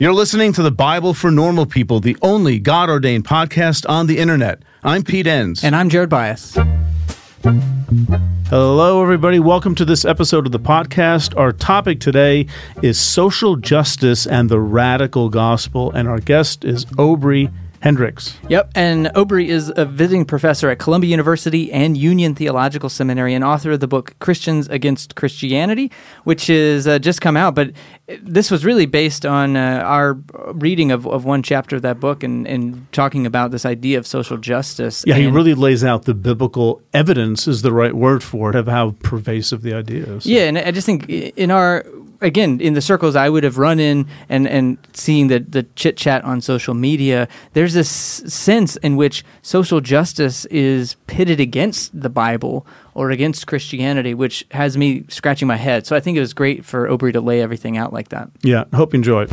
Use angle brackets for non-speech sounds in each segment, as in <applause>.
You're listening to the Bible for Normal People, the only God ordained podcast on the internet. I'm Pete Enns. And I'm Jared Byas. Hello, everybody. Welcome to this episode of the podcast. Our topic today is social justice and the radical gospel, and our guest is Obery Hendricks. Yep, and Obery is a visiting professor at Columbia University and Union Theological Seminary and author of the book Christians Against Christianity, which is uh, just come out. But this was really based on uh, our reading of, of one chapter of that book and, and talking about this idea of social justice. Yeah, and, he really lays out the biblical evidence, is the right word for it, of how pervasive the idea is. Yeah, and I just think in our again in the circles I would have run in and and seeing the the chit chat on social media, there's this sense in which social justice is pitted against the Bible or against Christianity, which has me scratching my head. So I think it was great for Obery to lay everything out like that. Yeah, hope you enjoy it.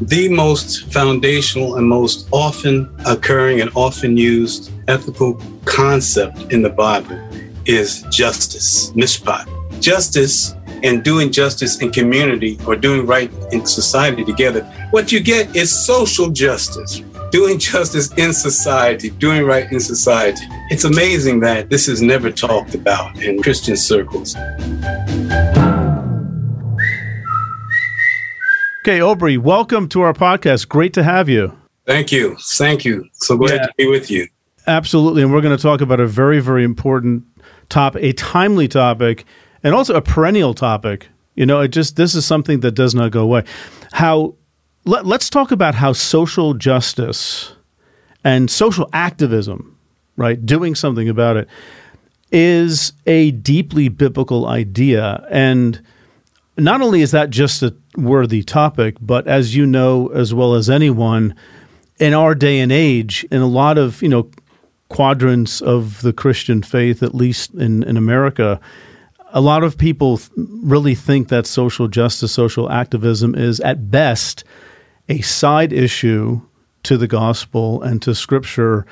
The most foundational and most often occurring and often used ethical concept in the Bible is justice, mishpat. Justice and doing justice in community or doing right in society together, what you get is social justice. Doing <laughs> justice in society, doing right in society. It's amazing that this is never talked about in Christian circles. Okay, Obery, welcome to our podcast. Great to have you. Thank you. Thank you. So glad yeah. to be with you. Absolutely. And we're going to talk about a very, very important topic, a timely topic and also a perennial topic. You know, it just this is something that does not go away. How let, let's talk about how social justice and social activism, right, doing something about it, is a deeply biblical idea. And not only is that just a worthy topic, but as you know as well as anyone, in our day and age, in a lot of, you know, quadrants of the Christian faith, at least in, in America, a lot of people th- really think that social justice, social activism is at best a side issue to the gospel and to scripture,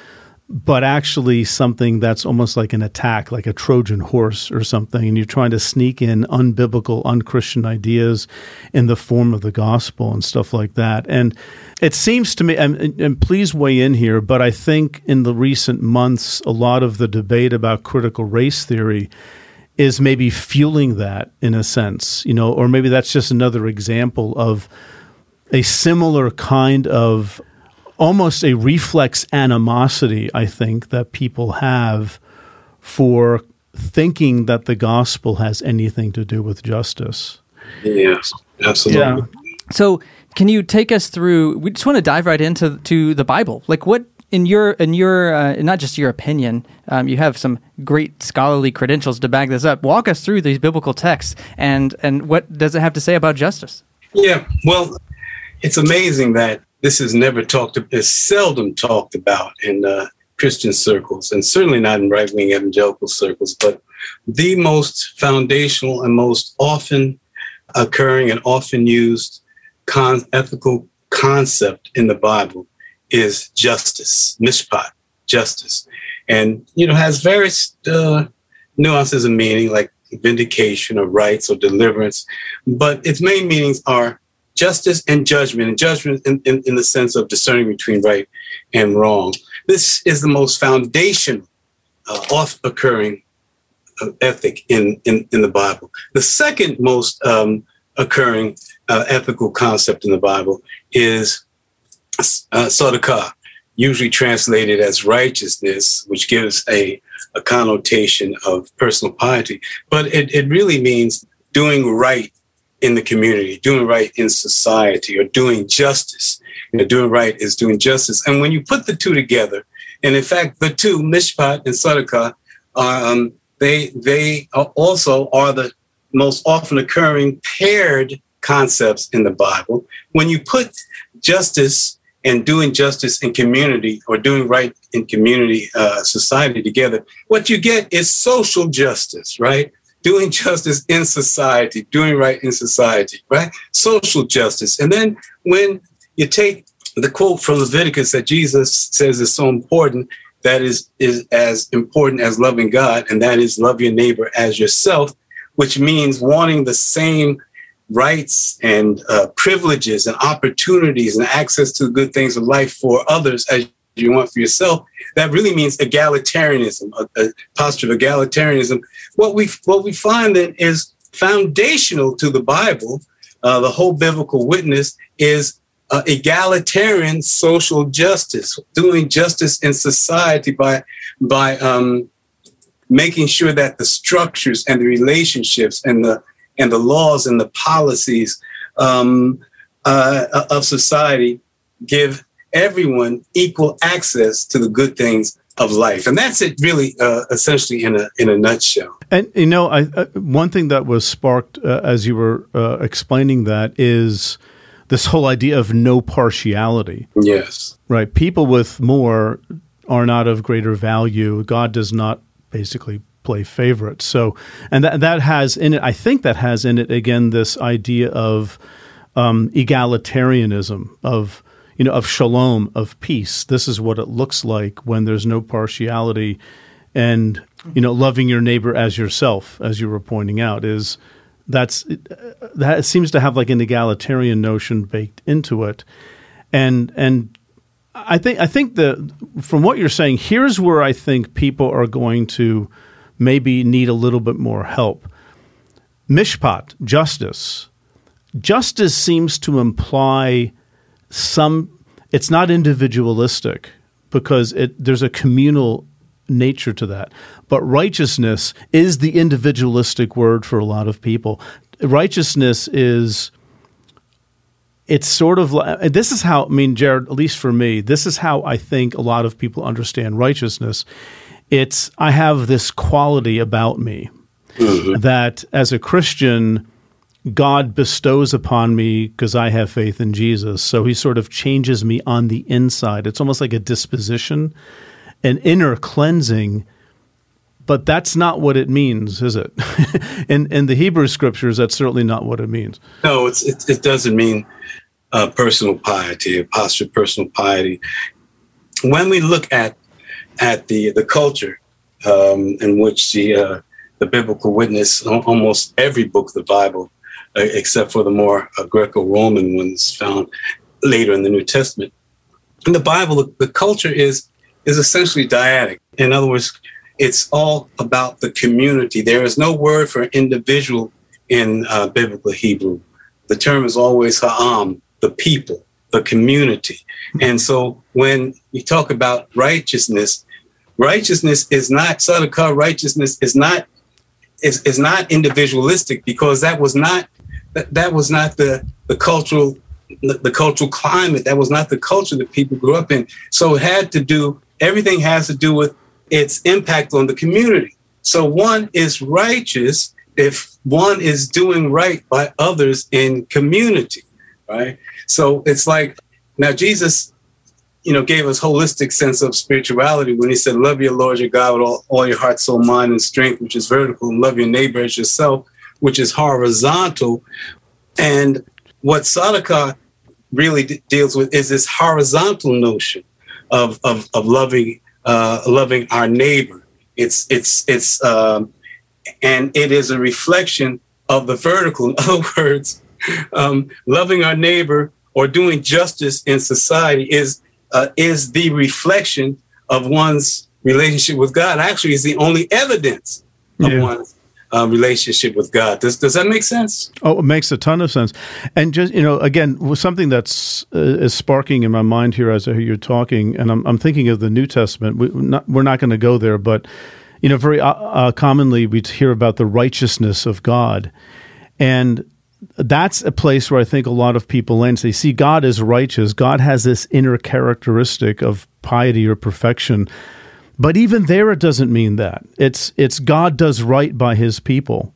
but actually something that's almost like an attack, like a Trojan horse or something. And you're trying to sneak in unbiblical, unchristian ideas in the form of the gospel and stuff like that. And it seems to me, and, and please weigh in here, but I think in the recent months, a lot of the debate about critical race theory is maybe fueling that in a sense, you know, or maybe that's just another example of a similar kind of almost a reflex animosity, I think, that people have for thinking that the gospel has anything to do with justice. Yes, absolutely. Yeah. So, can you take us through? We just want to dive right into to the Bible. Like, what in your in your uh, not just your opinion, um, you have some great scholarly credentials to back this up. Walk us through these biblical texts and and what does it have to say about justice? Yeah, well, it's amazing that this is never talked. Is seldom talked about in uh, Christian circles, and certainly not in right wing evangelical circles. But the most foundational and most often occurring and often used con- ethical concept in the Bible is justice, mishpat, justice. And, you know, has various uh, nuances of meaning like vindication or rights or deliverance. But its main meanings are justice and judgment, and judgment in, in, in the sense of discerning between right and wrong. This is the most foundational, uh, off occurring uh, ethic in, in, in the Bible. The second most um, occurring uh, ethical concept in the Bible is uh, tzedakah, usually translated as righteousness, which gives a, a connotation of personal piety. But it, it really means doing right in the community, doing right in society, or doing justice. You know, doing right is doing justice. And when you put the two together, and in fact, the two, mishpat and tzedakah, um, they they also are the most often occurring paired concepts in the Bible. When you put justice and doing justice in community or doing right in community uh, society together, what you get is social justice, right? Doing <laughs> justice in society, doing right in society, right? Social justice. And then when you take the quote from Leviticus that Jesus says is so important, that is, is as important as loving God, and that is love your neighbor as yourself, which means wanting the same rights and uh, privileges and opportunities and access to the good things of life for others as you want for yourself, that really means egalitarianism, a, a posture of egalitarianism. What we what we find then is foundational to the Bible, uh, the whole biblical witness is uh, egalitarian social justice, doing justice in society by by um, making sure that the structures and the relationships and the and the laws and the policies um, uh, of society give everyone equal access to the good things of life, and that's it, really, uh, essentially in a in a nutshell. And you know, I, uh, one thing that was sparked uh, as you were uh, explaining that is this whole idea of no partiality. Yes, right. People with more are not of greater value. God does not basically play favorites. So, and that that has in it, I think that has in it again this idea of um, egalitarianism of you know, of shalom, of peace. This is what it looks like when there's no partiality and, you know, loving your neighbor as yourself, as you were pointing out, is that's that seems to have like an egalitarian notion baked into it. And and I think I think the from what you're saying, here's where I think people are going to maybe need a little bit more help. Mishpat, justice. Justice seems to imply some it's not individualistic because it there's a communal nature to that. But righteousness is the individualistic word for a lot of people. Righteousness is it's sort of like this is how I mean Jared at least for me this is how I think a lot of people understand righteousness. It's I have this quality about me mm-hmm. that as a Christian God bestows upon me because I have faith in Jesus. So he sort of changes me on the inside. It's almost like a disposition, an inner cleansing. But that's not what it means, is it? <laughs> in in the Hebrew scriptures, that's certainly not what it means. No, it's, it, it doesn't mean uh, personal piety, a posture of personal piety. When we look at at the the culture um, in which the uh, the biblical witness, almost every book of the Bible uh, except for the more uh, Greco-Roman ones found later in the New Testament. In the Bible, the, the culture is is essentially dyadic. In other words, it's all about the community. There is no word for individual in uh, biblical Hebrew. The term is always ha'am, the people, the community. And so when you talk about righteousness, righteousness is not tzedakah, righteousness is not is, is not individualistic because that was not that, that was not the, the cultural the, the cultural climate. That was not the culture that people grew up in. So it had to do everything has to do with its impact on the community. So one is righteous if one is doing right by others in community, right? So it's like now Jesus, you know, gave us holistic sense of spirituality when he said, "Love your Lord your God with all, all your heart, soul, mind, and strength," which is vertical, and love your neighbor as yourself which is horizontal. And what tzedakah really d- deals with is this horizontal notion of, of, of loving, uh, loving our neighbor. It's, it's, it's, um, and it is a reflection of the vertical. In <laughs> other words, um, loving our neighbor or doing justice in society is, uh, is the reflection of one's relationship with God. Actually, is the only evidence of yeah. one's uh, relationship with God. Does does that make sense? Oh, it makes a ton of sense. And just you know, again, something that's uh, is sparking in my mind here as I hear you talking, and I'm, I'm thinking of the New Testament. We, are not, not going to go there, but you know, very uh, uh, commonly we hear about the righteousness of God, and that's a place where I think a lot of people land. They see God as righteous. God has this inner characteristic of piety or perfection but even there, it doesn't mean that. It's it's God does right by His people,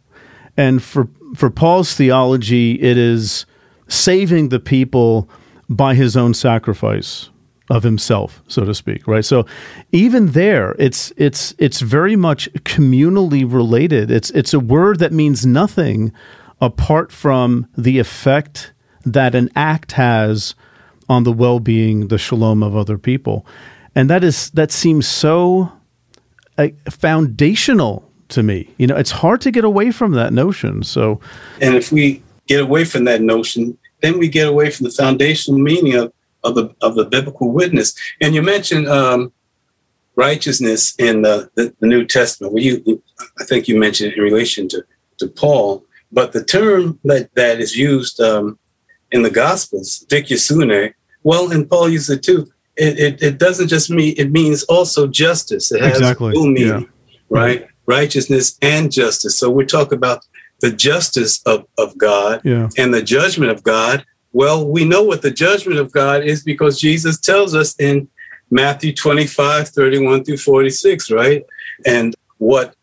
and for for Paul's theology, it is saving the people by His own sacrifice of Himself, so to speak. Right. So even there, it's it's it's very much communally related. It's it's a word that means nothing apart from the effect that an act has on the well-being, the shalom of other people and that is that seems so uh, foundational to me. You know, it's hard to get away from that notion. So, and if we get away from that notion, then we get away from the foundational meaning of, of the of the biblical witness. And you mentioned um, righteousness in the, the, the, New Testament. Well, you, I think you mentioned it in relation to, to Paul, but the term that, that is used um, in the Gospels, dikaiosune, well, and Paul used it too. It, it, it, doesn't just mean, it means also justice. It has exactly. dual meaning, yeah. right? Righteousness and justice. So we're talking about the justice of, of God yeah. and the judgment of God. Well, we know what the judgment of God is because Jesus tells us in Matthew 25, 31 through 46, right? And what,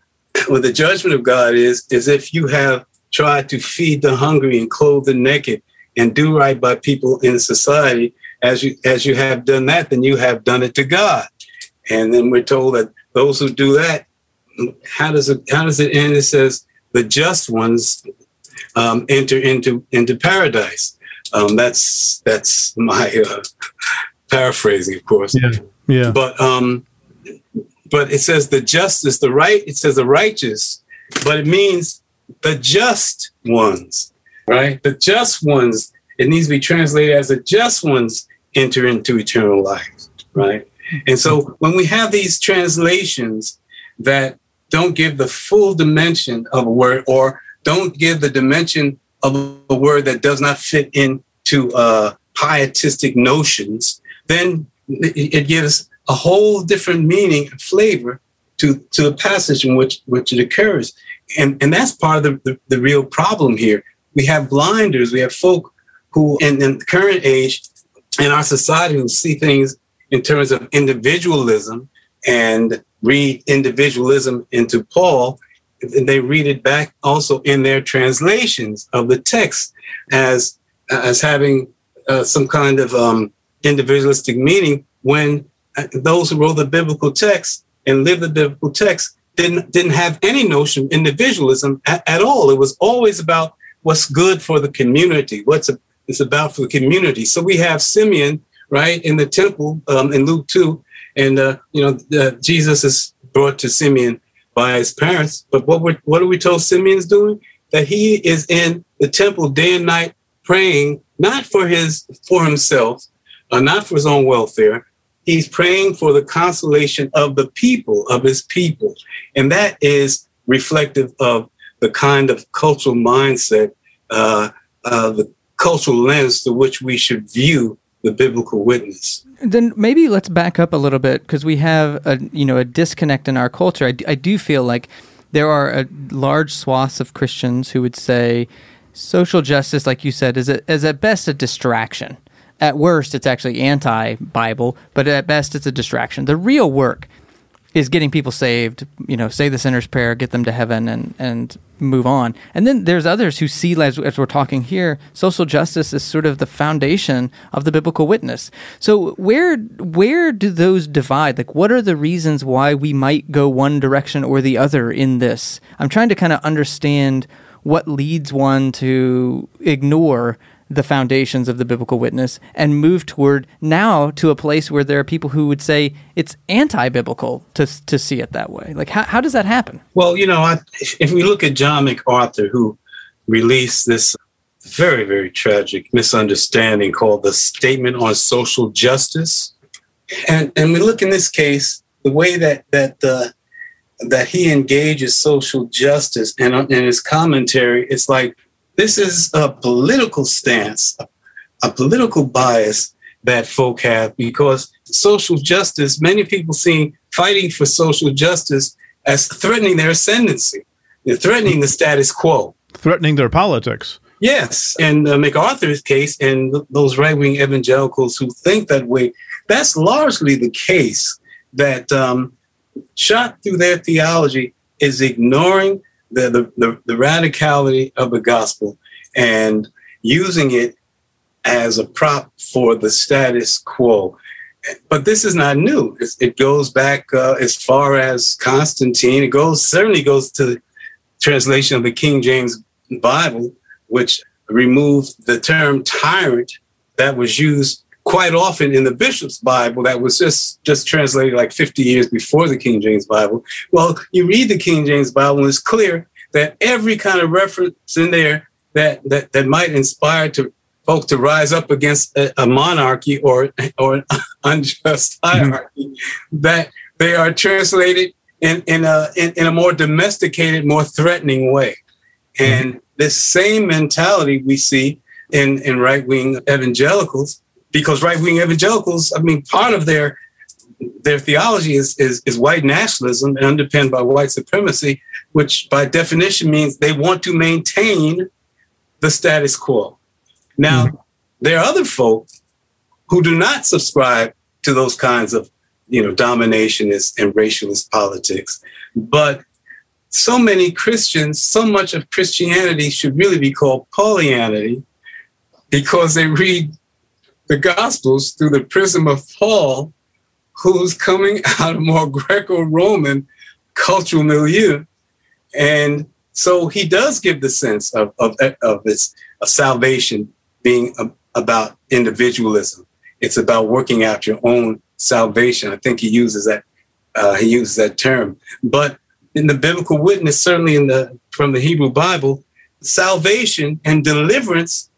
what the judgment of God is, is if you have tried to feed the hungry and clothe the naked and do right by people in society, as you as you have done that, then you have done it to God. And then we're told that those who do that, how does it how does it end? It says the just ones um, enter into into paradise. Um, that's that's my uh, paraphrasing, of course. Yeah. Yeah. But um, but it says the justice, the right. It says the righteous, but it means the just ones, right? The just ones. It needs to be translated as the just ones enter into eternal life, right? And so when we have these translations that don't give the full dimension of a word or don't give the dimension of a word that does not fit into uh, pietistic notions, then it gives a whole different meaning and flavor to, to the passage in which, which it occurs. And, and that's part of the, the, the real problem here. We have blinders, we have folk who, in, in the current age, in our society, who see things in terms of individualism and read individualism into Paul, and they read it back also in their translations of the text as as having uh, some kind of um, individualistic meaning when uh, those who wrote the biblical text and lived the biblical text didn't didn't have any notion individualism at, at all. It was always about what's good for the community, what's a, it's about for the community. So we have Simeon right in the temple um, in Luke two, and uh, you know uh, Jesus is brought to Simeon by his parents. But what we what are we told Simeon's doing? That he is in the temple day and night praying, not for his for himself, uh, not for his own welfare. He's praying for the consolation of the people, of his people. And that is reflective of the kind of cultural mindset, uh, uh, the cultural lens through which we should view the biblical witness. Then maybe let's back up a little bit because we have a you know a disconnect in our culture. I, I do feel like there are a large swaths of Christians who would say social justice, like you said, is a, is at best a distraction at worst, it's actually anti Bible, but at best, it's a distraction. The real work is getting people saved, you know, say the sinner's prayer, get them to heaven, and, and move on. And then there's others who see, as, as we're talking here, social justice is sort of the foundation of the biblical witness. So where where do those divide? Like, what are the reasons why we might go one direction or the other in this? I'm trying to kind of understand what leads one to ignore the foundations of the biblical witness and move toward now to a place where there are people who would say it's anti-biblical to to see it that way. Like how how does that happen? Well, you know, I, if we look at John MacArthur who released this very very tragic misunderstanding called the Statement on Social Justice, and and we look in this case the way that that uh, that he engages social justice and in his commentary, it's like this is a political stance, a political bias that folk have because social justice, many people see fighting for social justice as threatening their ascendancy, They're threatening the status quo, threatening their politics. Yes, and uh, MacArthur's case and th- those right wing evangelicals who think that way, that's largely the case that um, shot through their theology is ignoring the, the, the, the radicality of the gospel and using it as a prop for the status quo. But this is not new. It's, it goes back uh, as far as Constantine. It goes certainly goes to the translation of the King James Bible, which removed the term tyrant that was used quite often in the bishop's bible that was just just translated like 50 years before the king james bible well you read the king james bible and it's clear that every kind of reference in there that that that might inspire to folks to rise up against a, a monarchy or or an <laughs> unjust mm-hmm. hierarchy mm-hmm. that they are translated in in a in, in, a more domesticated, more threatening way. And mm-hmm. this same mentality we see in in right wing evangelicals, because right wing evangelicals, I mean, part of their their theology is, is, is white nationalism and underpinned by white supremacy, which by definition means they want to maintain the status quo. Now, mm-hmm. there are other folk who do not subscribe to those kinds of, you know, dominationist and racialist politics. But so many Christians, so much of Christianity should really be called Paulianity because they read the Gospels through the prism of Paul who's coming <laughs> out of more Greco-Roman cultural milieu. And so he does give the sense of, of, of this of salvation being a, about individualism. It's about working out your own salvation. I think he uses that uh, he uses that term. But in the biblical witness, certainly in the from the Hebrew Bible, salvation and deliverance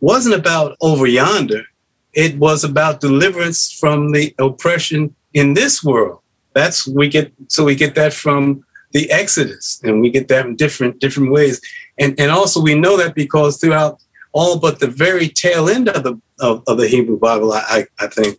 wasn't about over yonder it was about deliverance from the oppression in this world. That's we get so we get that from the Exodus, and we get that in different different ways. And and also we know that because throughout all but the very tail end of the of, of the Hebrew Bible, I, I think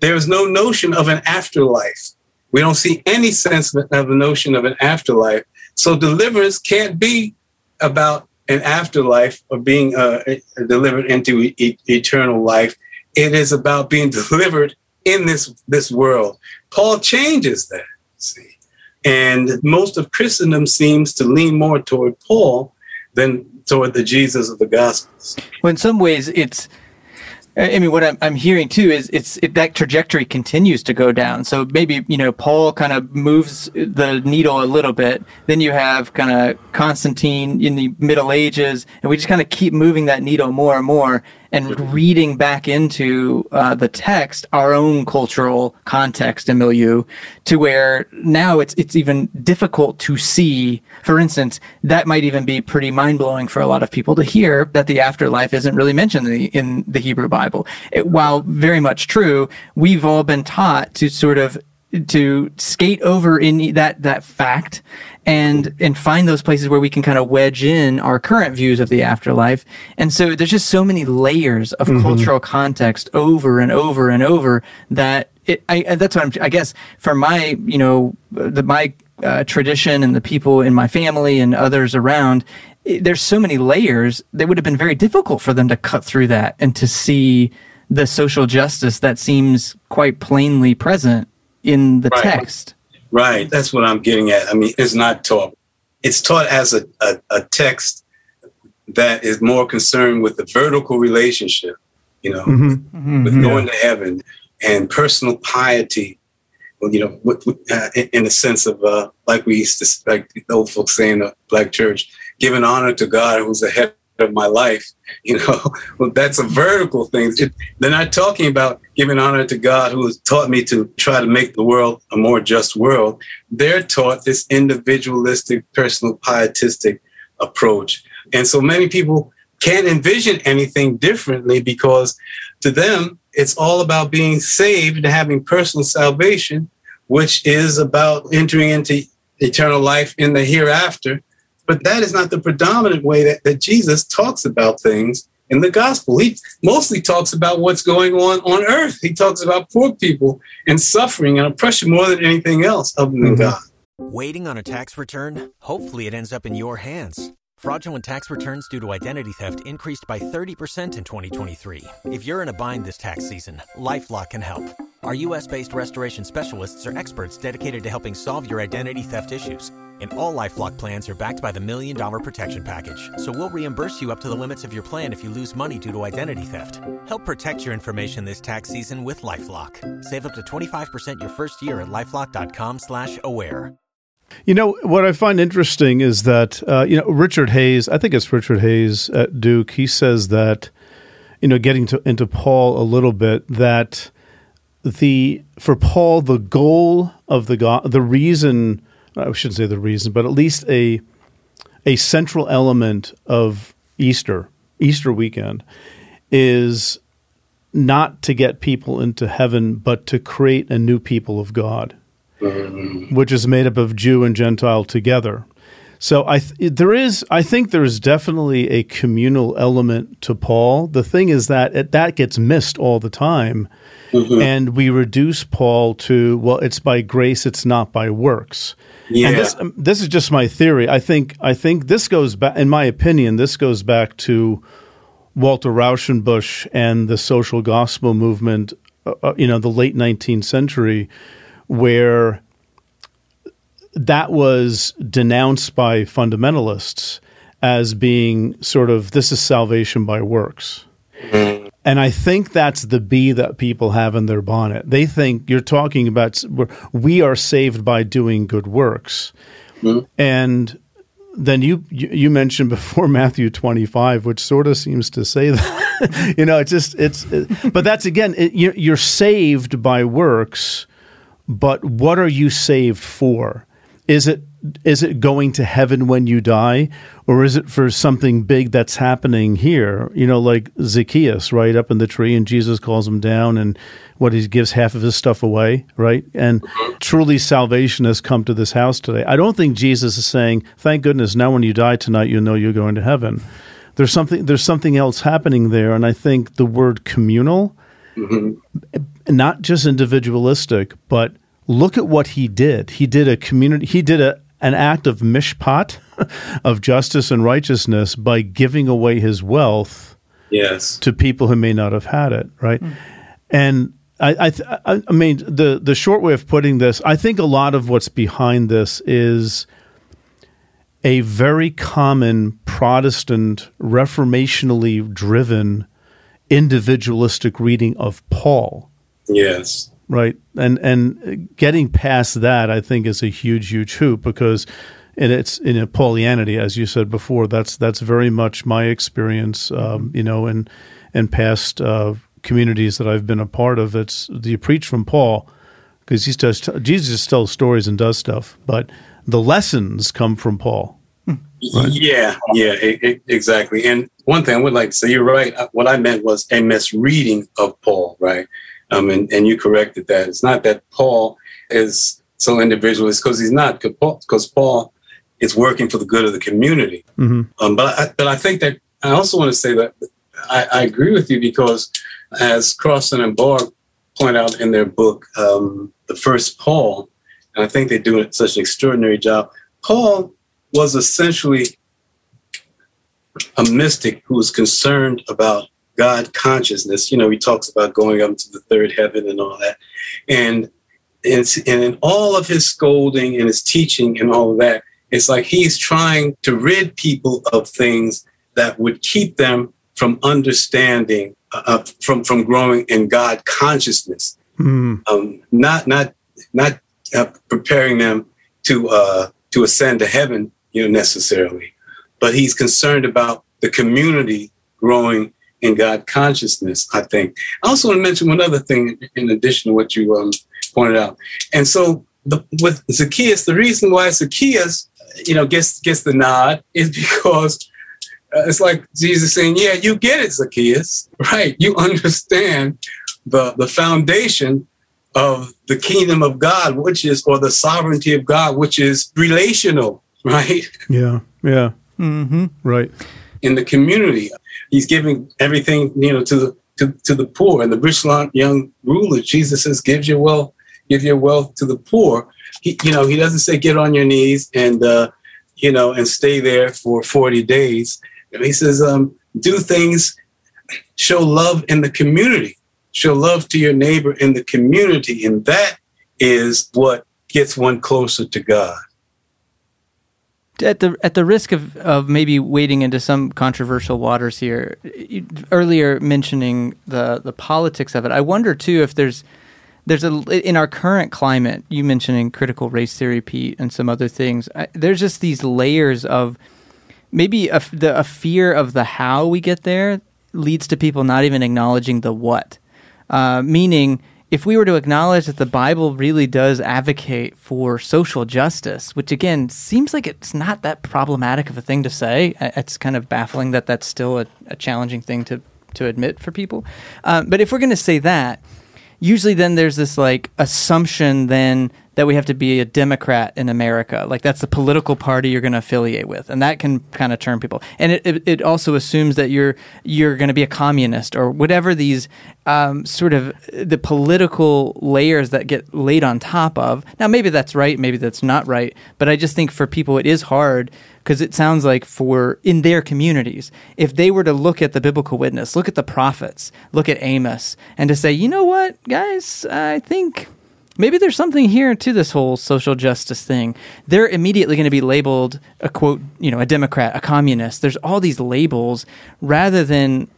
there is no notion of an afterlife. We don't see any sense of a notion of an afterlife. So deliverance can't be about an afterlife or being uh, delivered into e- eternal life. It is about being delivered in this, this world. Paul changes that, see. And most of Christendom seems to lean more toward Paul than toward the Jesus of the Gospels. Well, in some ways, it's I mean, what I'm, I'm hearing too is it's it, that trajectory continues to go down. So maybe you know Paul kind of moves the needle a little bit. Then you have kind of Constantine in the Middle Ages, and we just kind of keep moving that needle more and more and reading back into uh, the text our own cultural context and milieu to where now it's it's even difficult to see for instance that might even be pretty mind-blowing for a lot of people to hear that the afterlife isn't really mentioned in the, in the hebrew bible. It, while very much true we've all been taught to sort of to skate over in that that fact and and find those places where we can kind of wedge in our current views of the afterlife. And so there's just so many layers of mm-hmm. cultural context over and over and over that it, I, that's what I'm, I guess for my, you know, the, my uh, tradition and the people in my family and others around, it, there's so many layers that would have been very difficult for them to cut through that and to see the social justice that seems quite plainly present in the right. text. Right. That's what I'm getting at. I mean, it's not taught. It's taught as a, a, a text that is more concerned with the vertical relationship, you know, mm-hmm. Mm-hmm. with going yeah. to heaven and personal piety. You know, with, with, uh, in the sense of uh, like we used to, like the old folks say in the black church, giving honor to God who's the head of my life. <laughs> You know, well, that's a vertical thing. They're not talking about giving honor to God who has taught me to try to make the world a more just world. They're taught this individualistic, personal, pietistic approach. And so many people can't envision anything differently because to them, it's all about being saved and having personal salvation, which is about entering into eternal life in the hereafter but that is not the predominant way that, that Jesus talks about things in the gospel. He mostly talks about what's going on on earth. He talks about poor people and suffering and oppression more than anything else other than mm-hmm. God. Waiting on a tax return? Hopefully, it ends up in your hands. Fraudulent tax returns due to identity theft increased by 30% in 2023. If you're in a bind this tax season, LifeLock can help. Our U.S. based restoration specialists are experts dedicated to helping solve your identity theft issues and all LifeLock plans are backed by the Million Dollar Protection Package. So we'll reimburse you up to the limits of your plan if you lose money due to identity theft. Help protect your information this tax season with LifeLock. Save up to 25% your first year at LifeLock.com slash aware. You know, what I find interesting is that, uh, you know, Richard Hays, I think it's Richard Hays at Duke, he says that, you know, getting to, into Paul a little bit, that the, for Paul, the goal of the God, the reason – I shouldn't say the reason, but at least a a central element of Easter, Easter weekend, is not to get people into heaven, but to create a new people of God, mm-hmm. which is made up of Jew and Gentile together. So I th- there is I think there is definitely a communal element to Paul. The thing is that it, that gets missed all the time, and we reduce Paul to well, it's by grace, it's not by works. Yeah. And this um, this is just my theory. I think I think this goes back, in my opinion, this goes back to Walter Rauschenbusch and the social gospel movement. Uh, uh, you know, the late nineteenth century, where that was denounced by fundamentalists as being sort of this is salvation by works. And I think that's the bee that people have in their bonnet. They think you're talking about we are saved by doing good works. And then you, you you mentioned before <laughs> Matthew 25, which sort of seems to say that. <laughs> you know, it's just it's. It, but that's again, it, you're, you're saved by works, but what are you saved for? Is it is it going to heaven when you die, or is it for something big that's happening here? You know, like Zacchaeus, right up in the tree, and Jesus calls him down, and what he gives half of his stuff away, right? And mm-hmm. truly, salvation has come to this house today. I don't think Jesus is saying, "Thank goodness, now when you die tonight, you know you're going to heaven." There's something there's something else happening there, and I think the word communal, mm-hmm. not just individualistic, but look at what he did. He did a community. He did a an act of mishpat, <laughs> of justice and righteousness by giving away his wealth Yes. to people who may not have had it, right? Hmm. And I, I, th- I I mean, the the short way of putting this, I think a lot of what's behind this is a very common Protestant, reformationally driven, individualistic reading of Paul Yes. Right and and getting past that i think is a huge huge hoop because and it's in a paulianity as you said before that's that's very much my experience um, you know in in past uh, communities that i've been a part of it's you preach from paul because he does jesus tells stories and does stuff but the lessons come from paul Yeah, yeah, e- e- exactly. And one thing I would like to say, you're right. Uh, What I meant was a misreading of Paul, right? Um, and, and you corrected that. It's not that Paul is so individualist because he's not, because Paul is working for the good of the community. Mhm. Um, but I, but I think that I also want to say that I, I agree with you because as Crossan and Borg point out in their book, um, The First Paul, and I think they do such an extraordinary job. Paul was essentially a mystic who was concerned about God consciousness. You know, he talks about going up to the third heaven and all that. And it's, and in all of his scolding and his teaching and all of that, it's like he's trying to rid people of things that would keep them from understanding, uh, from from growing in God consciousness Hmm. um, not not not uh, preparing them to uh, to ascend to heaven, you know, necessarily, but he's concerned about the community growing in God consciousness. I think. I also want to mention one other thing in addition to what you um, pointed out, and so the, with Zacchaeus, the reason why Zacchaeus, you know, gets gets the nod is <laughs> because uh, it's like Jesus saying, "Yeah, you get it, Zacchaeus, <laughs> right? You understand the the foundation of the kingdom of God, which is or the sovereignty of God, which is relational, <laughs> right? yeah yeah Mm-hmm. right In the community, He's giving everything, you know, to the to, to the poor and the rich young ruler. Jesus says, "Give your wealth, give your wealth to the poor." He, you know, He doesn't say, "Get on your knees and." Uh, you know, and stay there for 40 days. He says, um, do things, show love in the community, show love to your neighbor in the community. And that is what gets one closer to God. At the at the risk of, of maybe wading into some controversial waters here, you, earlier mentioning the the politics of it, I wonder too if there's there's a in our current climate. You mentioning critical race theory, Pete, and some other things. I, there's just these layers of maybe a, the, a fear of the how we get there leads to people not even acknowledging the what. Uh, meaning, if we were to acknowledge that the Bible really does advocate for social justice, which again seems like it's not that problematic of a thing to say, it's kind of baffling that that's still a, a challenging thing to to admit for people. Um, but if we're going to say that, usually then there's this like assumption then that we have to be a Democrat in America. Like that's the political party you're going to affiliate with, and that can kind of turn people. And it, it, it also assumes that you're you're going to be a communist or whatever these um, sort of the political layers that get laid on top of. Now maybe that's right, maybe that's not right, but I just think for people it is hard because it sounds like for in their communities, if they were to look at the biblical witness, look at the prophets, look at Amos, and to say, you know what, guys, I think maybe there's something here to this whole social justice thing. They're immediately going to be labeled a quote, you know, a Democrat, a communist. There's all these labels rather than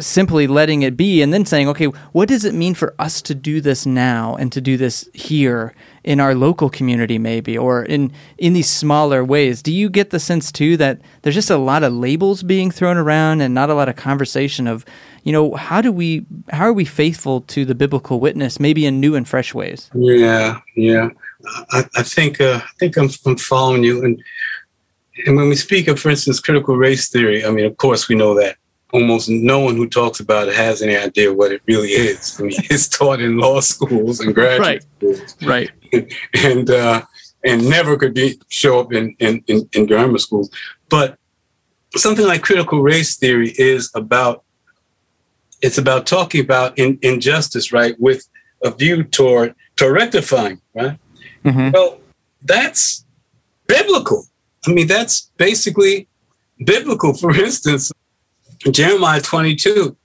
simply letting it be and then saying, okay, what does it mean for us to do this now and to do this here in our local community, maybe, or in in these smaller ways? Do you get the sense too that there's just a lot of labels being thrown around and not a lot of conversation of you know, how do we, how are we faithful to the biblical witness, maybe in new and fresh ways? Yeah, yeah. I, I think, uh, I think I'm, I'm following you. And, and when we speak of, for instance, critical race theory, I mean, of course, we know that almost no one who talks about it has any idea what it really is. I mean, <laughs> it's taught in law schools and graduate right. schools. Right. <laughs> and, uh, and never could be show up in, in, in, in grammar schools. But something like critical race theory is about it's about talking about in, injustice, right, with a view toward to rectifying, right? Mm-hmm. Well, that's biblical. I mean, that's basically biblical. For <laughs> instance, Jeremiah 22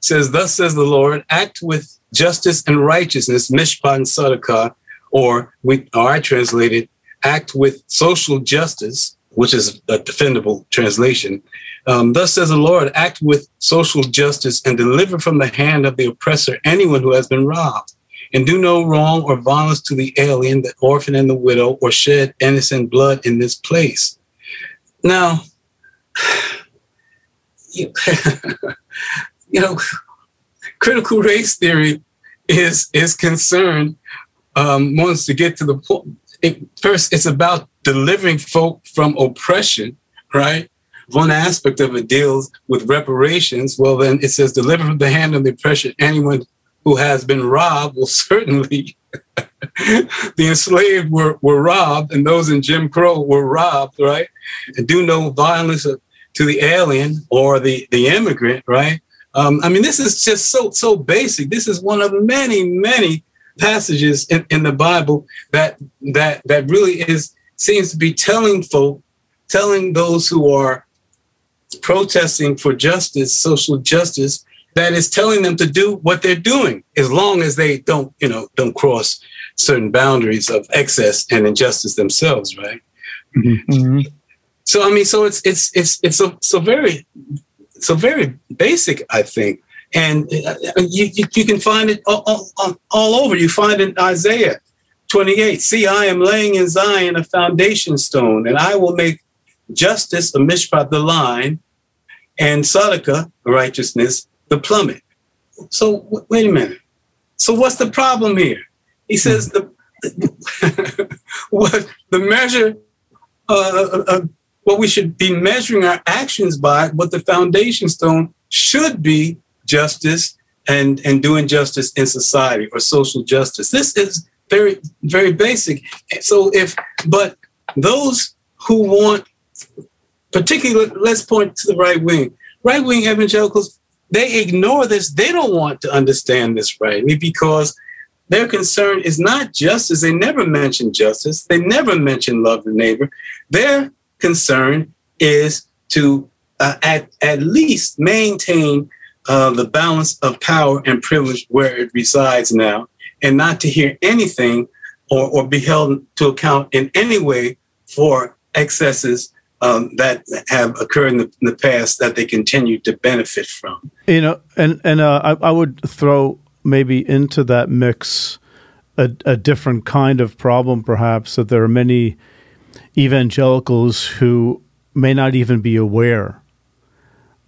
says, Thus says the Lord, act with justice and righteousness, mishpat and tzedakah, or we or I translated, act with social justice, which is a defendable translation, um, Thus says the Lord, act with social justice and deliver from the hand of the oppressor anyone who has been robbed. And do no wrong or violence to the alien, the orphan, and the widow, or shed innocent blood in this place. Now, you, <laughs> you know, critical race theory is is concerned um, wants to get to the point. It, first, it's about delivering folk from oppression, right? one aspect of it deals with reparations, well, then it says, deliver from the hand of the oppressor anyone who has been robbed. Well, <laughs> certainly <laughs> the enslaved were, were robbed, and those in Jim Crow were robbed, right? And do no violence to the alien or the, the immigrant, right? Um, I mean, this is just so so basic. This is one of many, many passages in, in the Bible that that that really is seems to be telling folk, telling those who are protesting for justice, social justice, that is telling them to do what they're doing, as long as they don't, you know, don't cross certain boundaries of excess and injustice themselves, right? Mm-hmm. So I mean, so it's it's it's it's so so very so very basic, I think, and uh, you you, you can find it all, all, all over. You find it in Isaiah 28. See, I am laying in Zion a foundation stone, and I will make justice, a mishpat, the line, and tzedakah, righteousness, the plummet. So w- wait a minute. So what's the problem here? He says the <laughs> what the measure, uh, uh, uh, what we should be measuring our actions by, what the foundation stone should be justice and and doing justice in society or social justice. This is very very basic. So if but those who want particularly, let's point to the right wing. Right wing evangelicals, they ignore this. They don't want to understand this rightly because their concern is not justice. They never mention justice. They never mention love the neighbor. Their concern is to uh, at, at least maintain uh, the balance of power and privilege where it resides now, and not to hear anything or, or be held to account in any way for excesses um, that have occurred in the, in the, past that they continue to benefit from. You know, and and uh, I, I, would throw maybe into that mix a, a, different kind of problem, perhaps that there are many evangelicals who may not even be aware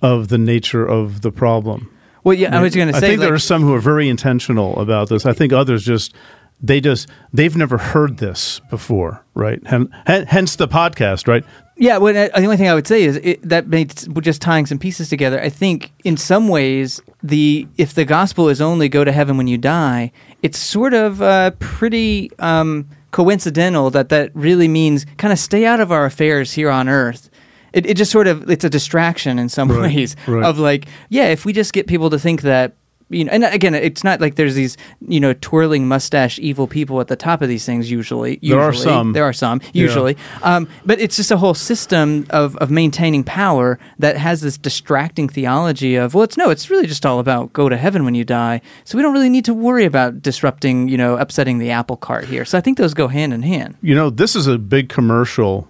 of the nature of the problem. Well, yeah, I was going to say. I think like, there are some who are very intentional about this. I think others just they just they've never heard this before, right? Hen- hen- hence the podcast, right? Yeah, well, uh, the only thing I would say is it, that makes just tying some pieces together. I think in some ways, the if the gospel is only go to heaven when you die, it's sort of uh, pretty um, coincidental that that really means kind of stay out of our affairs here on earth. It, it just sort of it's a distraction in some Right, ways right. of like yeah if we just get people to think that you know and again it's not like there's these you know twirling mustache evil people at the top of these things usually There are some. there are some usually. Um, but it's just a whole system of, of maintaining power that has this distracting theology of well it's no it's really just all about go to heaven when you die. So we don't really need to worry about disrupting you know upsetting the apple cart here. So i think those go hand in hand. You know, this is a big commercial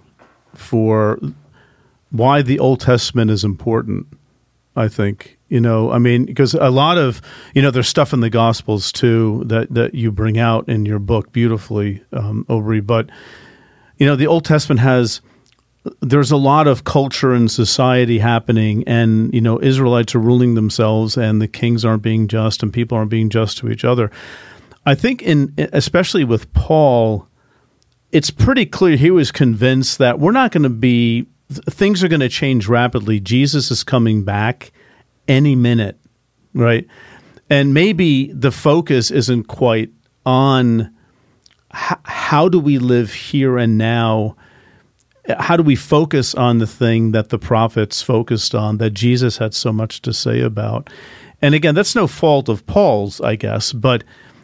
for why the Old Testament is important. I think you know. I mean, because a lot of you know, there's stuff in the Gospels too that that you bring out in your book beautifully, um, Obery. But you know, the Old Testament has there's a lot of culture and society happening, and you know, Israelites are ruling themselves, and the kings aren't being just, and people aren't being just to each other. I think, in especially with Paul, it's pretty clear he was convinced that we're not going to be th- things are going to change rapidly. Jesus is coming back any minute, right? And maybe the focus isn't quite on h- how do we live here and now. How do we focus on the thing that the prophets focused on that Jesus had so much to say about? And again, that's no fault of Paul's, I guess, but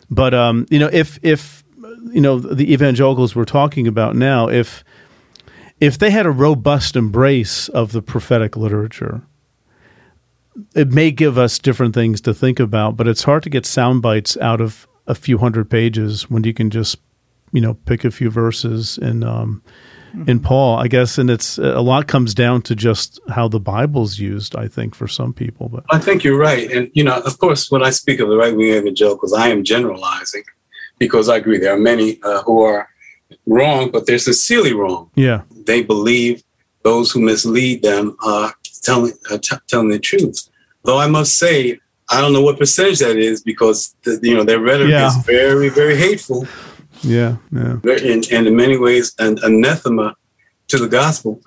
but um, you know, if if you know the evangelicals we're talking about now, if if they had a robust embrace of the prophetic literature, it may give us different things to think about. But it's hard to get sound bites out of a few hundred pages when you can just you know pick a few verses in um, in Paul, I guess. And it's a lot comes down to just how the Bible's used. I think for some people, but I think you're right. And, you know, of course, when I speak of the right wing evangelicals, I am generalizing because I agree there are many uh, who are wrong, but they're sincerely wrong. yeah, They believe those who mislead them are telling, uh, t- telling the truth. Though I must say, I don't know what percentage that is because, the, you know, their rhetoric Yeah. is very, very hateful yeah, yeah. and, and in many ways an anathema to the gospel.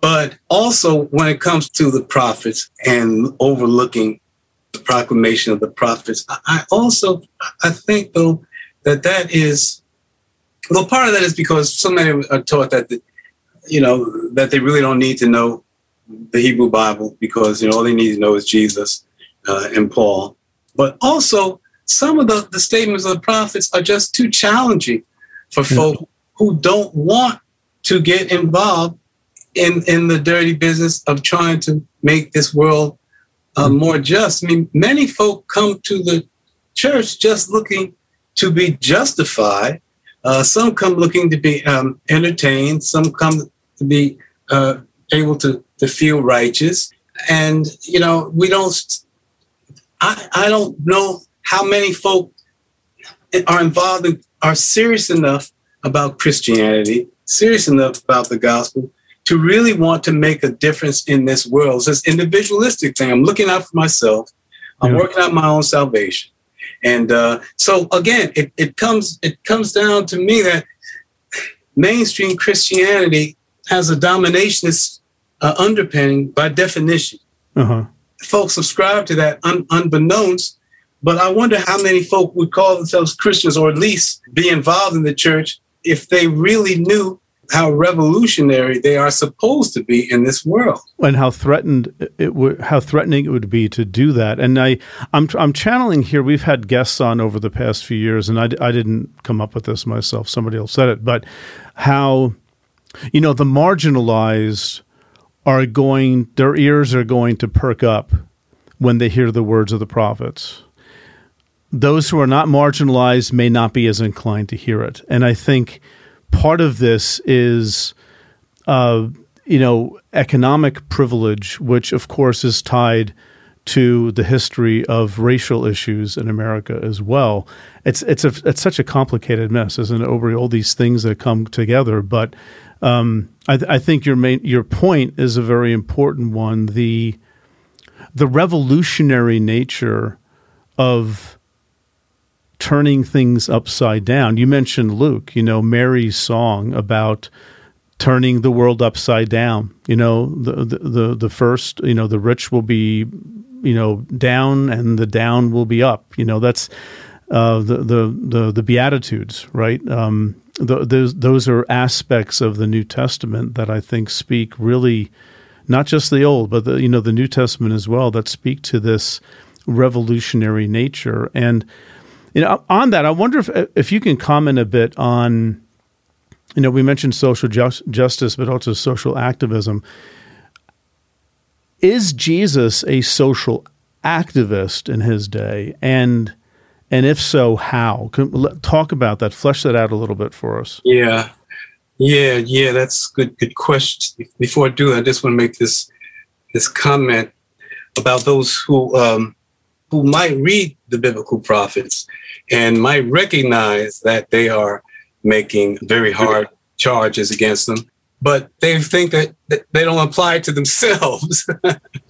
But also when it comes to the prophets and overlooking the proclamation of the prophets, I- I also I think though that that is well part of that is because so many are taught that the, you know that they really don't need to know the Hebrew Bible because you know all they need to know is Jesus uh, and Paul. But also some of the, the statements of the prophets are just too challenging for folk who don't want to get involved in, in the dirty business of trying to make this world uh, more just. I mean, many folk come to the church just looking to be justified. Uh, some come looking to be um, entertained. Some come to be uh, able to, to feel righteous. And, you know, we don't, I, I don't know how many folk are involved in, are serious enough about Christianity, serious enough about the gospel to really want to make a difference in this world. It's this individualistic thing. I'm looking out for myself. I'm Yeah. working out my own salvation. And uh, so again, it, it comes it comes down to me that mainstream Christianity has a dominationist uh, underpinning by definition Uh huh. folks subscribe to that un- unbeknownst. But I wonder how many folk would call themselves Christians or at least be involved in the church if they really knew how revolutionary they are supposed to be in this world. and how threatened it would how threatening it would be to do that and i i'm i'm channeling here we've had guests on over the past few years and i, I didn't come up with this myself somebody else said it but how you know the marginalized are going their ears are going to perk up when they hear the words of the prophets. Those who are not marginalized may not be as inclined to hear it. And i think part of this is uh, you know, economic privilege, which of course is tied to the history of racial issues in America as well. It's it's a it's such a complicated mess, isn't it? Over all these things that come together, but um, I, th- I think your main your point is a very important one. The the revolutionary nature of turning things upside down. You mentioned Luke, you know, Mary's song about turning the world upside down. You know, the the the, the first, you know, the rich will be, you know, down and the down will be up. You know, that's uh, the, the the the beatitudes, right? Um, the, those those are aspects of the New Testament that I think speak really not just the old, but the you know the New Testament as well that speak to this revolutionary nature. And you know, on that, I wonder if if you can comment a bit on you know we mentioned social just, justice, but also social activism. Is Jesus a social activist in his day, and and if so, how? Talk about that. Flesh that out a little bit for us. Yeah, yeah, yeah. That's good. Good question. Before I do that, I just want to make this this comment about those who um, who might read the biblical prophets and might recognize that they are making very hard charges against them but they think that, they don't apply to themselves. <laughs>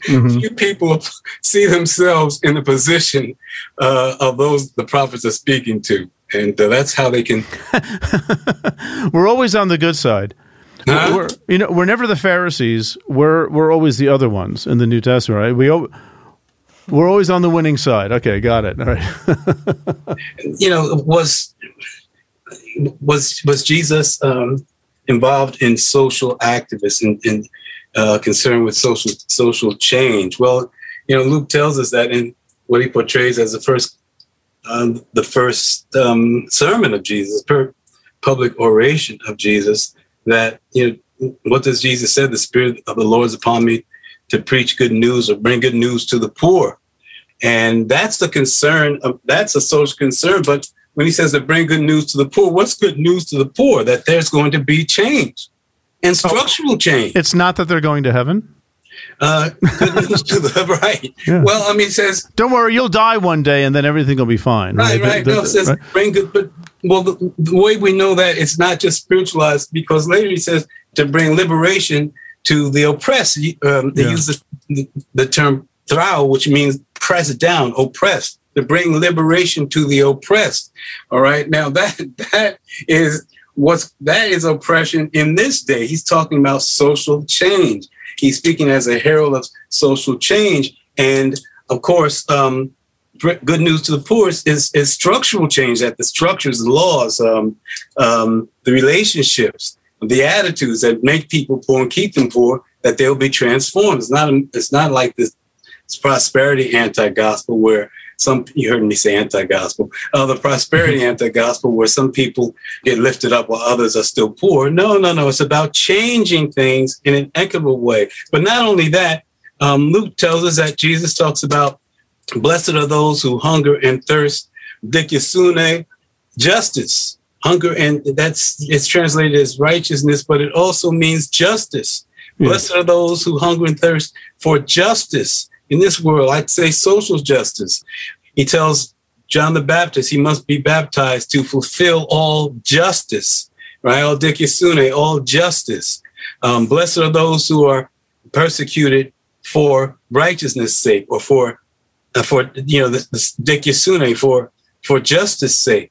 mm-hmm. Few people see themselves in the position uh, of those the prophets are speaking to, and uh, that's how they can. <laughs> we're always on the good side. Huh? We're, you know, we're never the Pharisees. We're we're always the other ones in the New Testament, right? We we're always on the winning side. Okay, got it. All right. <laughs> you know, was was was Jesus um, involved in social activists and, and uh, concerned with social social change. Well, you know, Luke tells us that in what he portrays as the first um, the first um, sermon of Jesus, per public oration of Jesus, that you know, what does Jesus say? The Spirit of the Lord is upon me to preach good news or bring good news to the poor, and that's the concern. Of, that's a social concern, but when he says to bring good news to the poor, what's good news to the poor? That there's going to be change and structural change. It's not that they're going to heaven. Uh, good news to the <laughs> right. Yeah. Well, I mean, it says, "Don't worry, you'll die one day, and then everything will be fine." Right, right. right. The, the, no, it says, right? "Bring good." But well, the, the, way we know that it's not just spiritualized because later he says to bring liberation to the oppressed. Um, they yeah. use the, the term "thrao," which means press down, oppressed to bring liberation to the oppressed. All right. Now <laughs> that that is what's that is oppression in this day. He's talking about social change. He's speaking as a herald of social change. And of course, um, good news to the poor is, is, structural change that the structures, the laws, um, um, the relationships, the attitudes that make people poor and keep them poor, that they'll be transformed. It's not, it's not like this prosperity anti-gospel where some you heard me say anti-gospel, uh, the prosperity mm-hmm. anti-gospel, where some people get lifted up while others are still poor. No, no, no. It's about changing things in an equitable way. But not only that, um, Luke tells us that Jesus talks about blessed are those who hunger and thirst, dikaiosune, justice. Hunger and that's it's translated as righteousness, but it also means justice. Mm. Blessed are those who hunger and thirst for justice in this world, I'd say social justice. He tells John the Baptist he must be baptized to fulfill all justice, right? All dikaiosune, all justice. Um, blessed are those who are persecuted for righteousness' sake, or for uh, for you know the, the dikaiosune, for for justice' sake.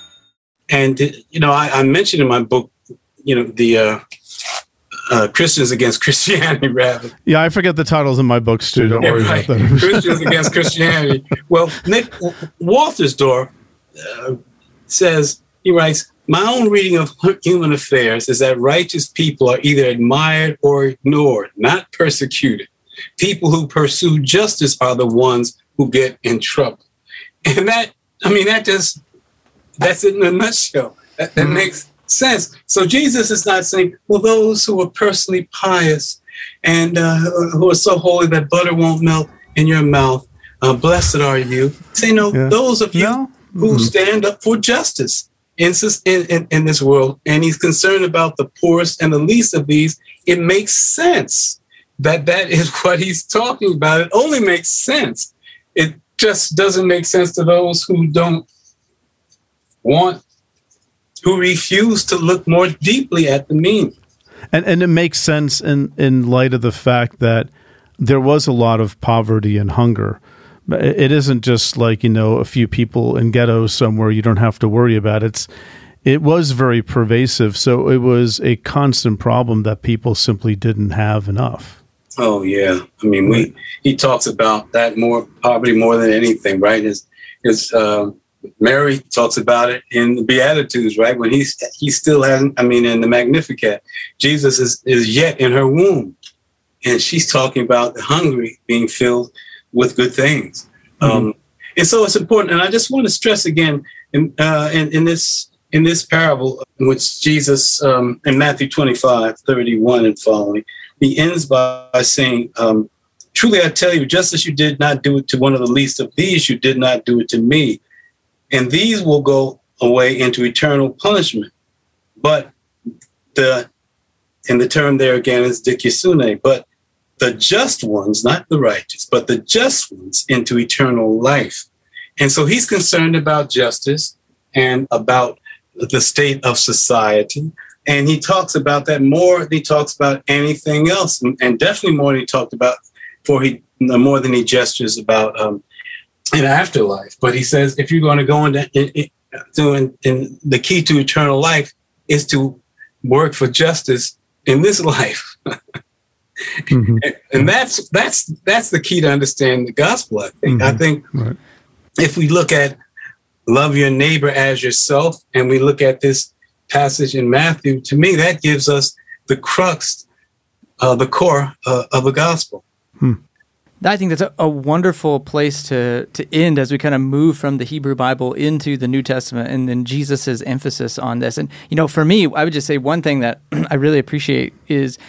And you know, I, I mentioned in my book, you know, the uh, uh, Christians against Christianity, <laughs> rather. Yeah, I forget the titles in my books too. Don't yeah, worry right. about that. Christians against <laughs> Christianity. Well, Nick Wolterstorff uh, says he writes. My own reading of human affairs is that righteous people are either admired or ignored, not persecuted. People who pursue justice are the ones who get in trouble. And that, I mean, that just that's it in a nutshell. That, that mm-hmm. makes sense. So Jesus is not saying, well, those who are personally pious and uh, who are so holy that butter won't melt, in your mouth. Uh, blessed are you. Say no, Yeah. those of you No? who stand up for justice in, in, in this world. And he's concerned about the poorest and the least of these. It makes sense that that is <laughs> what he's talking about. It only makes sense. It just doesn't make sense to those who don't want, who refuse to look more deeply at the meaning. And and it makes sense in in light of the fact that there was a lot of poverty and hunger. It it isn't just like you know a few people in ghettos somewhere you don't have to worry about. It's it was very pervasive, so it was a constant problem that people simply didn't have enough. Oh yeah, I mean, we he talks about that more poverty more than anything, right? His his uh, Mary talks about it in the Beatitudes, right? When he's he still hasn't. I mean, in the Magnificat, Jesus is is yet in her womb, and she's talking about the hungry being filled with good things. Um, and so it's important. And I just want to stress again in uh, in, in this in this parable, in which Jesus um, in Matthew 25, 31 and following, he ends by saying, um, Truly I tell you, just as you did not do it to one of the least of these, you did not do it to me. And these will go away into eternal punishment. But the, and the term there again is dikaiosune, but the just ones, not the righteous, but the just ones into eternal life. And so he's concerned about justice and about the state of society. And he talks about that more than he talks about anything else, and, and definitely more than he talked about for he more than he gestures about um, an afterlife. But he says if you're going to go into in, in, in, the key to eternal life is to work for justice in this life. <laughs> Mhm. and, and that's that's that's the key to understand the gospel. I think. I Mhm. think Right. if we look at love your neighbor as yourself, and we look at this passage in Matthew, to me that gives us the crux, uh, the core uh, of the gospel. I think that's a, a wonderful place to to end as we kind of move from the Hebrew Bible into the New Testament and then Jesus's emphasis on this. And you know, for me, I would just say one thing that <clears throat> I really appreciate is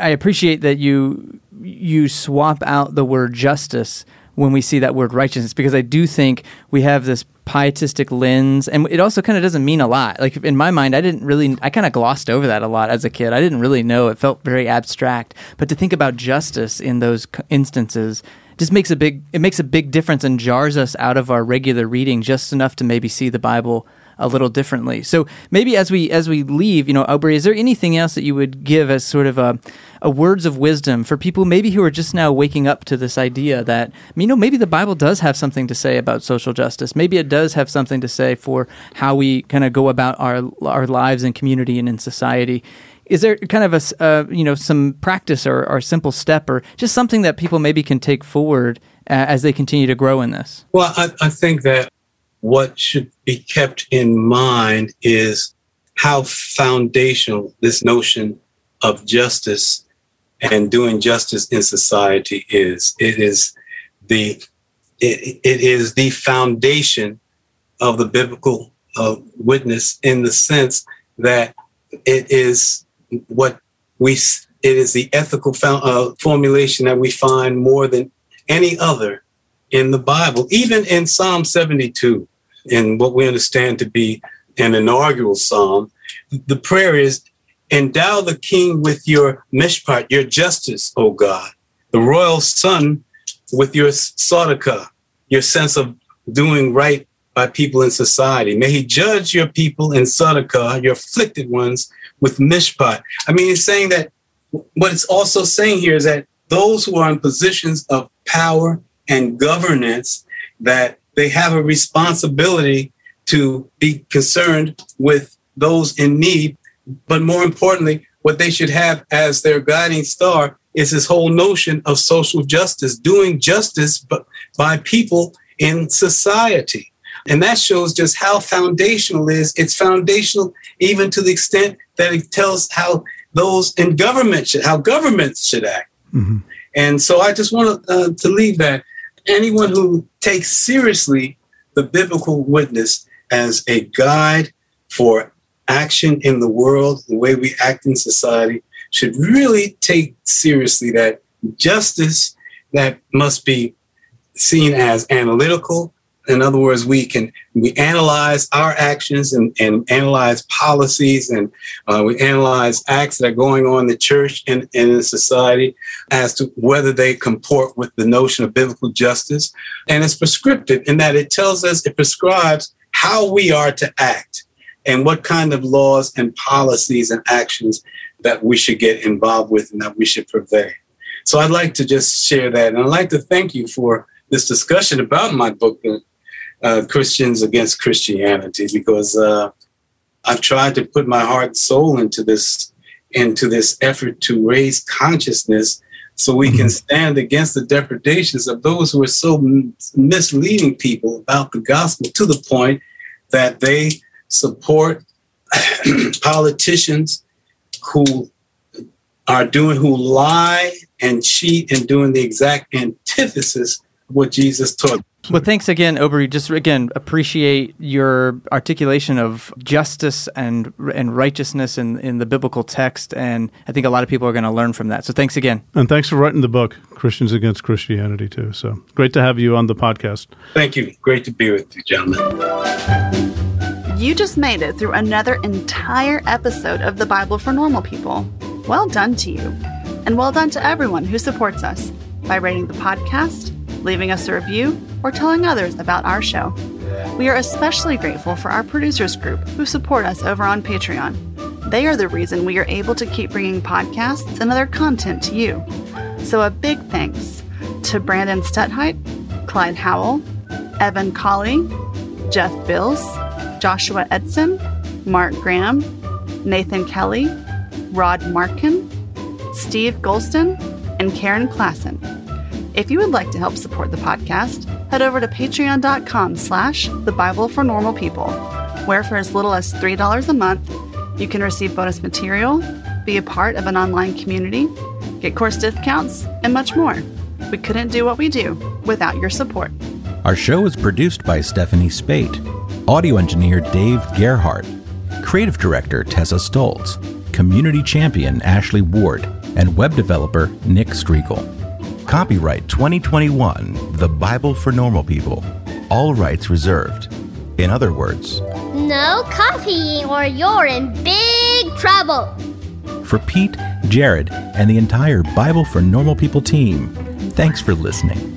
I appreciate that you you swap out the word justice when we see that word righteousness because I do think we have this pietistic lens and it also kind of doesn't mean a lot. Like in my mind i didn't really i kind of glossed over that a lot as a kid. I didn't really know. It felt very abstract. But to think about justice in those instances just makes a big it makes a big difference and jars us out of our regular reading just enough to maybe see the bible a little differently. So maybe as we as we leave you know Obery is there anything else that you would give as sort of a, a words of wisdom for people maybe who are just now waking up to this idea that you know maybe the bible does have something to say about social justice. Maybe it does have something to say for how we kind of go about our our lives in community and in society. Is there kind of a uh, you know some practice or, or simple step or just something that people maybe can take forward uh, as they continue to grow in this? Well, I, I think that what should be kept in mind is how foundational this notion of justice and doing justice in society is. It is the it, it is the foundation of the biblical uh, witness in the sense that it is what we it is the ethical uh, formulation that we find more than any other in the Bible, even in Psalm 72, in what we understand to be an inaugural psalm. The prayer is, Endow the king with your mishpat, your justice, O God, the royal son with your tzedakah, your sense of doing right by people in society. May he judge your people in tzedakah, your afflicted ones, with mishpat. I mean, it's saying that what it's also saying here is that those who are in positions of power and governance, that they have a responsibility to be concerned with those in need. But more importantly, what they should have as their guiding star is this whole notion of social justice, doing justice by people in society. And that shows just how foundational it is. It's foundational even to the extent that it tells how those in government should, how governments should act. Mhm. And so I just want uh, to leave that anyone who takes seriously the biblical witness as a guide for action in the world, the way we act in society, should really take seriously that justice that must be seen as analytical. In other words, we can we analyze our actions and, and analyze policies and uh, we analyze acts that are going on in the church and, and in society as to whether they comport with the notion of biblical justice. And it's prescriptive in that it tells us, it prescribes how we are to act and what kind of laws and policies and actions that we should get involved with and that we should purvey. So I'd like to just share that. And I'd like to thank you for this discussion about my book, uh, Christians Against Christianity, because uh, I've tried to put my heart and soul into this, into this effort to raise consciousness so we can stand against the depredations of those who are so misleading people about the gospel to the point that they support <clears throat> politicians who are doing who lie and cheat and doing the exact antithesis of what Jesus taught. Well, thanks again, Obery. Just again, appreciate your articulation of justice and and righteousness in, in the biblical text, and I think a lot of people are going to learn from that. So, thanks again, and thanks for writing the book, Christians Against Christianity, too. So, great to have you on the podcast. Thank you. Great to be with you, gentlemen. You just made it through another entire episode of the Bible for Normal People. Well done to you. And well done to everyone who supports us by rating the podcast, leaving us a review, or telling others about our show. We are especially grateful for our producers group who support us over on Patreon. They are the reason we are able to keep bringing podcasts and other content to you. So a big thanks to Brandon Stutheit, Clyde Howell, Evan Colley, Jeff Bills, Joshua Edson, Mark Graham, Nathan Kelly, Rod Markin, Steve Golston, and Karen Klassen. If you would like to help support the podcast, head over to patreon.com slash the Bible for Normal People, where for as little as $3 a month, you can receive bonus material, be a part of an online community, get course discounts, and much more. We couldn't do what we do without your support. Our show is produced by Stephanie Speight Audio engineer Dave Gerhardt, creative director Tessa Stoltz, community champion Ashley Ward, and web developer Nick Striegel. Copyright 2021 The Bible for Normal People. All rights reserved. In other words, no copying or you're in big trouble. For Pete, Jared, and the entire Bible for Normal People team, thanks for listening.